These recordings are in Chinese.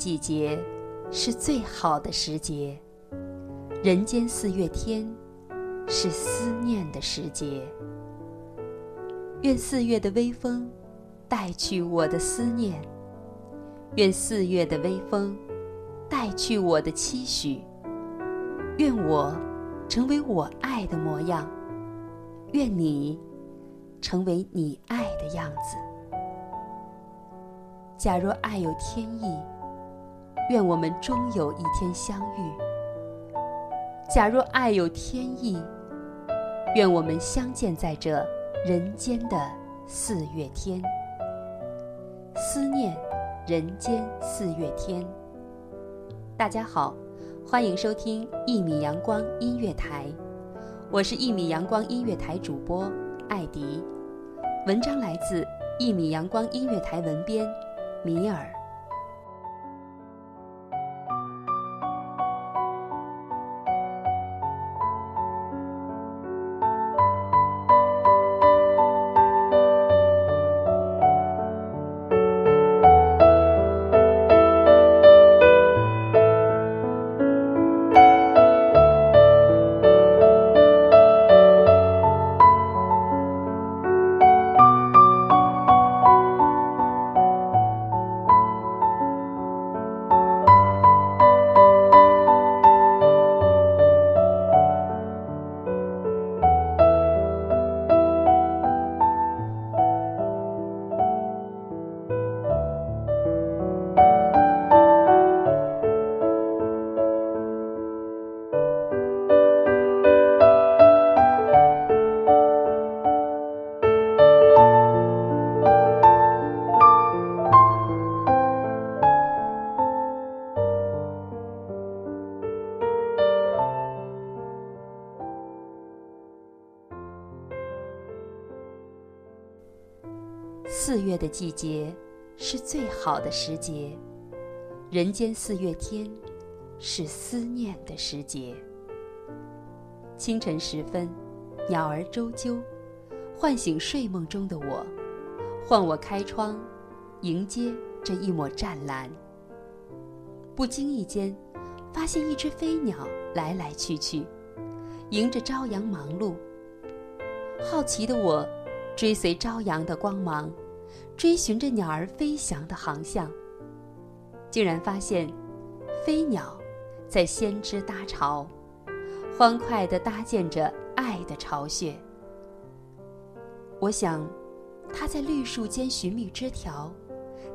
季节是最好的时节，人间四月天是思念的时节。愿四月的微风带去我的思念，愿四月的微风带去我的期许。愿我成为我爱的模样，愿你成为你爱的样子。假若爱有天意，愿我们终有一天相遇。假若爱有天意，愿我们相见在这人间的四月天。思念人间四月天。大家好，欢迎收听一米阳光音乐台，我是一米阳光音乐台主播艾迪。文章来自一米阳光音乐台文编。米尔。四月的季节是最好的时节，人间四月天是思念的时节。清晨时分，鸟儿啾啾，唤醒睡梦中的我，唤我开窗，迎接这一抹湛蓝。不经意间，发现一只飞鸟来来去去，迎着朝阳忙碌。好奇的我，追随朝阳的光芒。追寻着鸟儿飞翔的航向，竟然发现，飞鸟在先知搭巢，欢快地搭建着爱的巢穴。我想，它在绿树间寻觅枝条，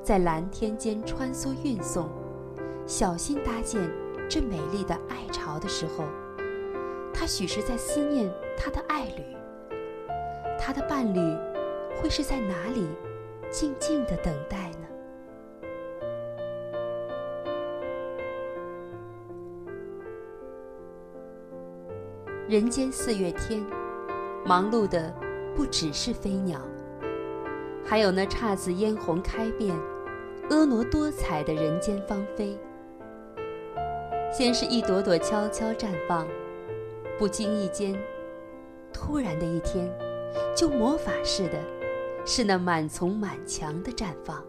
在蓝天间穿梭运送，小心搭建这美丽的爱巢的时候，它许是在思念它的爱侣。它的伴侣会是在哪里？静静的等待呢。人间四月天，忙碌的不只是飞鸟，还有那姹紫嫣红开遍、婀娜多彩的人间芳菲。先是一朵朵悄悄绽放，不经意间，突然的一天，就魔法似的。是那满丛满墙的绽放。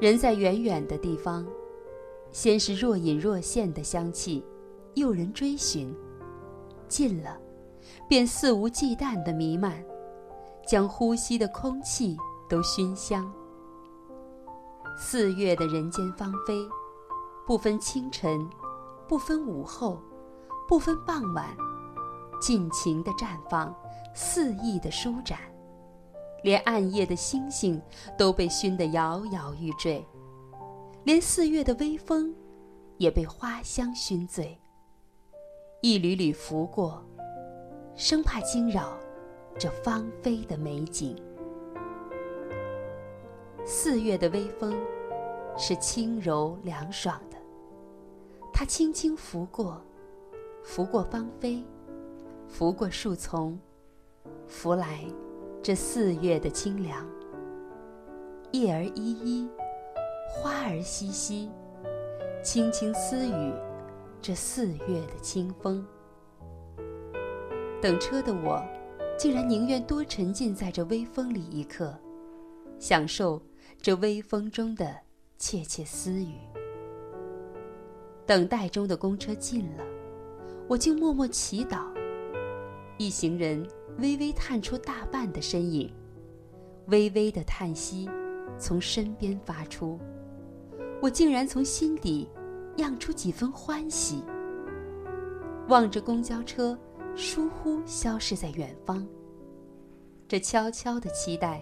人在远远的地方，先是若隐若现的香气，诱人追寻；近了，便肆无忌惮的弥漫，将呼吸的空气都熏香。四月的人间芳菲，不分清晨、不分午后，不分傍晚，尽情的绽放，肆意的舒展，连暗夜的星星都被熏得摇摇欲坠，连四月的微风也被花香熏醉。一缕缕拂过，生怕惊扰这芳菲的美景。四月的微风是轻柔凉爽的，它轻轻拂过，拂过芳菲，拂过树丛，拂来这四月的清凉。叶儿依依，花儿稀稀，轻轻私语。这四月的清风，等车的我，竟然宁愿多沉浸在这微风里一刻，享受这微风中的窃窃私语。等待中的公车近了，我竟默默祈祷，一行人微微探出大半的身影，微微的叹息从身边发出，我竟然从心底。漾出几分欢喜。望着公交车疏忽消失在远方，这悄悄的期待，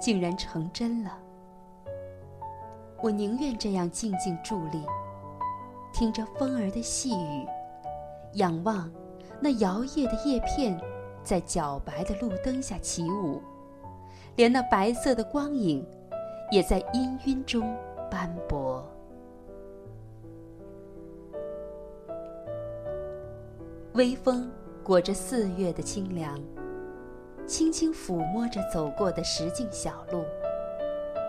竟然成真了。我宁愿这样静静伫立，听着风儿的细语，仰望那摇曳的叶片在皎白的路灯下起舞，连那白色的光影，也在氤氲中斑驳。微风裹着四月的清凉，轻轻抚摸着走过的石径小路。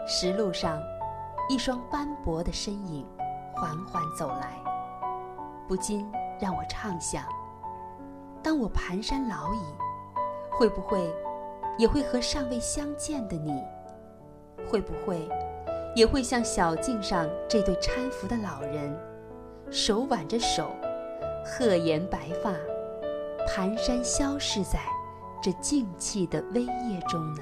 石路上，一双斑驳的身影缓缓走来，不禁让我畅想：当我蹒跚老矣，会不会也会和尚未相见的你？会不会也会像小径上这对搀扶的老人，手挽着手？鹤颜白发，蹒跚消逝在这静气的微夜中呢。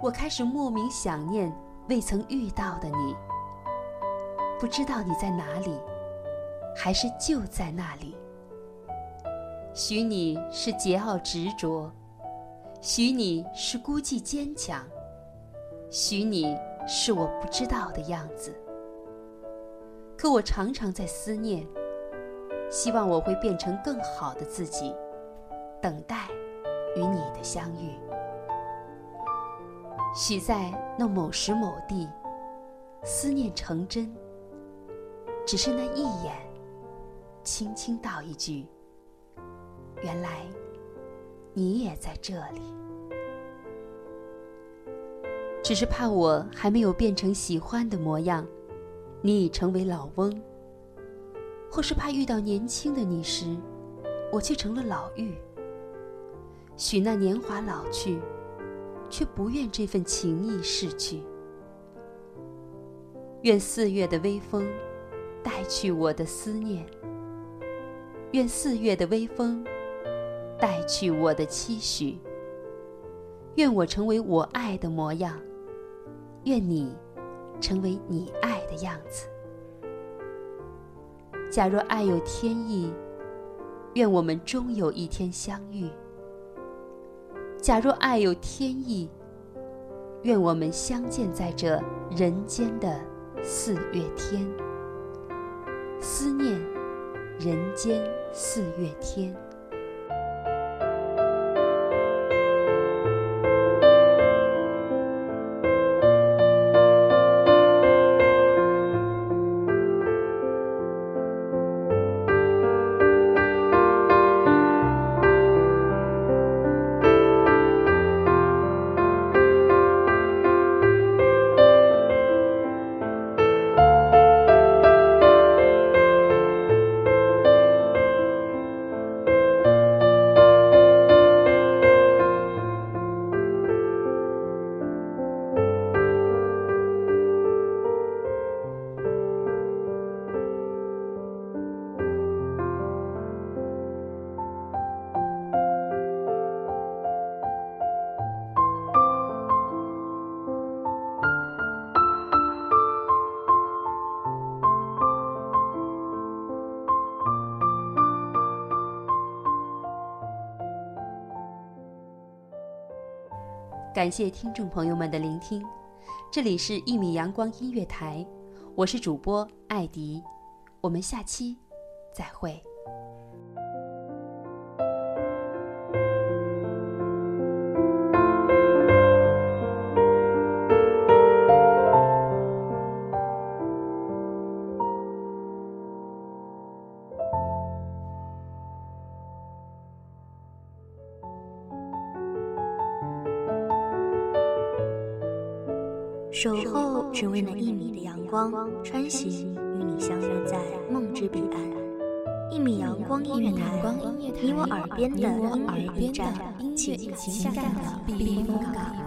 我开始莫名想念未曾遇到的你，不知道你在哪里，还是就在那里。许你是桀骜执着，许你是孤寂坚强，许你是我不知道的样子。可我常常在思念，希望我会变成更好的自己，等待与你的相遇。许在那某时某地，思念成真。只是那一眼，轻轻道一句：“原来你也在这里。”只是怕我还没有变成喜欢的模样。你已成为老翁，或是怕遇到年轻的你时，我却成了老妪。许那年华老去，却不愿这份情谊逝去。愿四月的微风带去我的思念，愿四月的微风带去我的期许。愿我成为我爱的模样，愿你成为你爱。的样子。假若爱有天意，愿我们终有一天相遇。假若爱有天意，愿我们相见在这人间的四月天。思念，人间四月天。感谢听众朋友们的聆听，这里是一米阳光音乐台，我是主播艾迪，我们下期再会。守候只为那一米的阳光，穿行与你相约在梦之彼岸。一米阳光音乐台，你我耳边的音乐驿站，情感的避风港。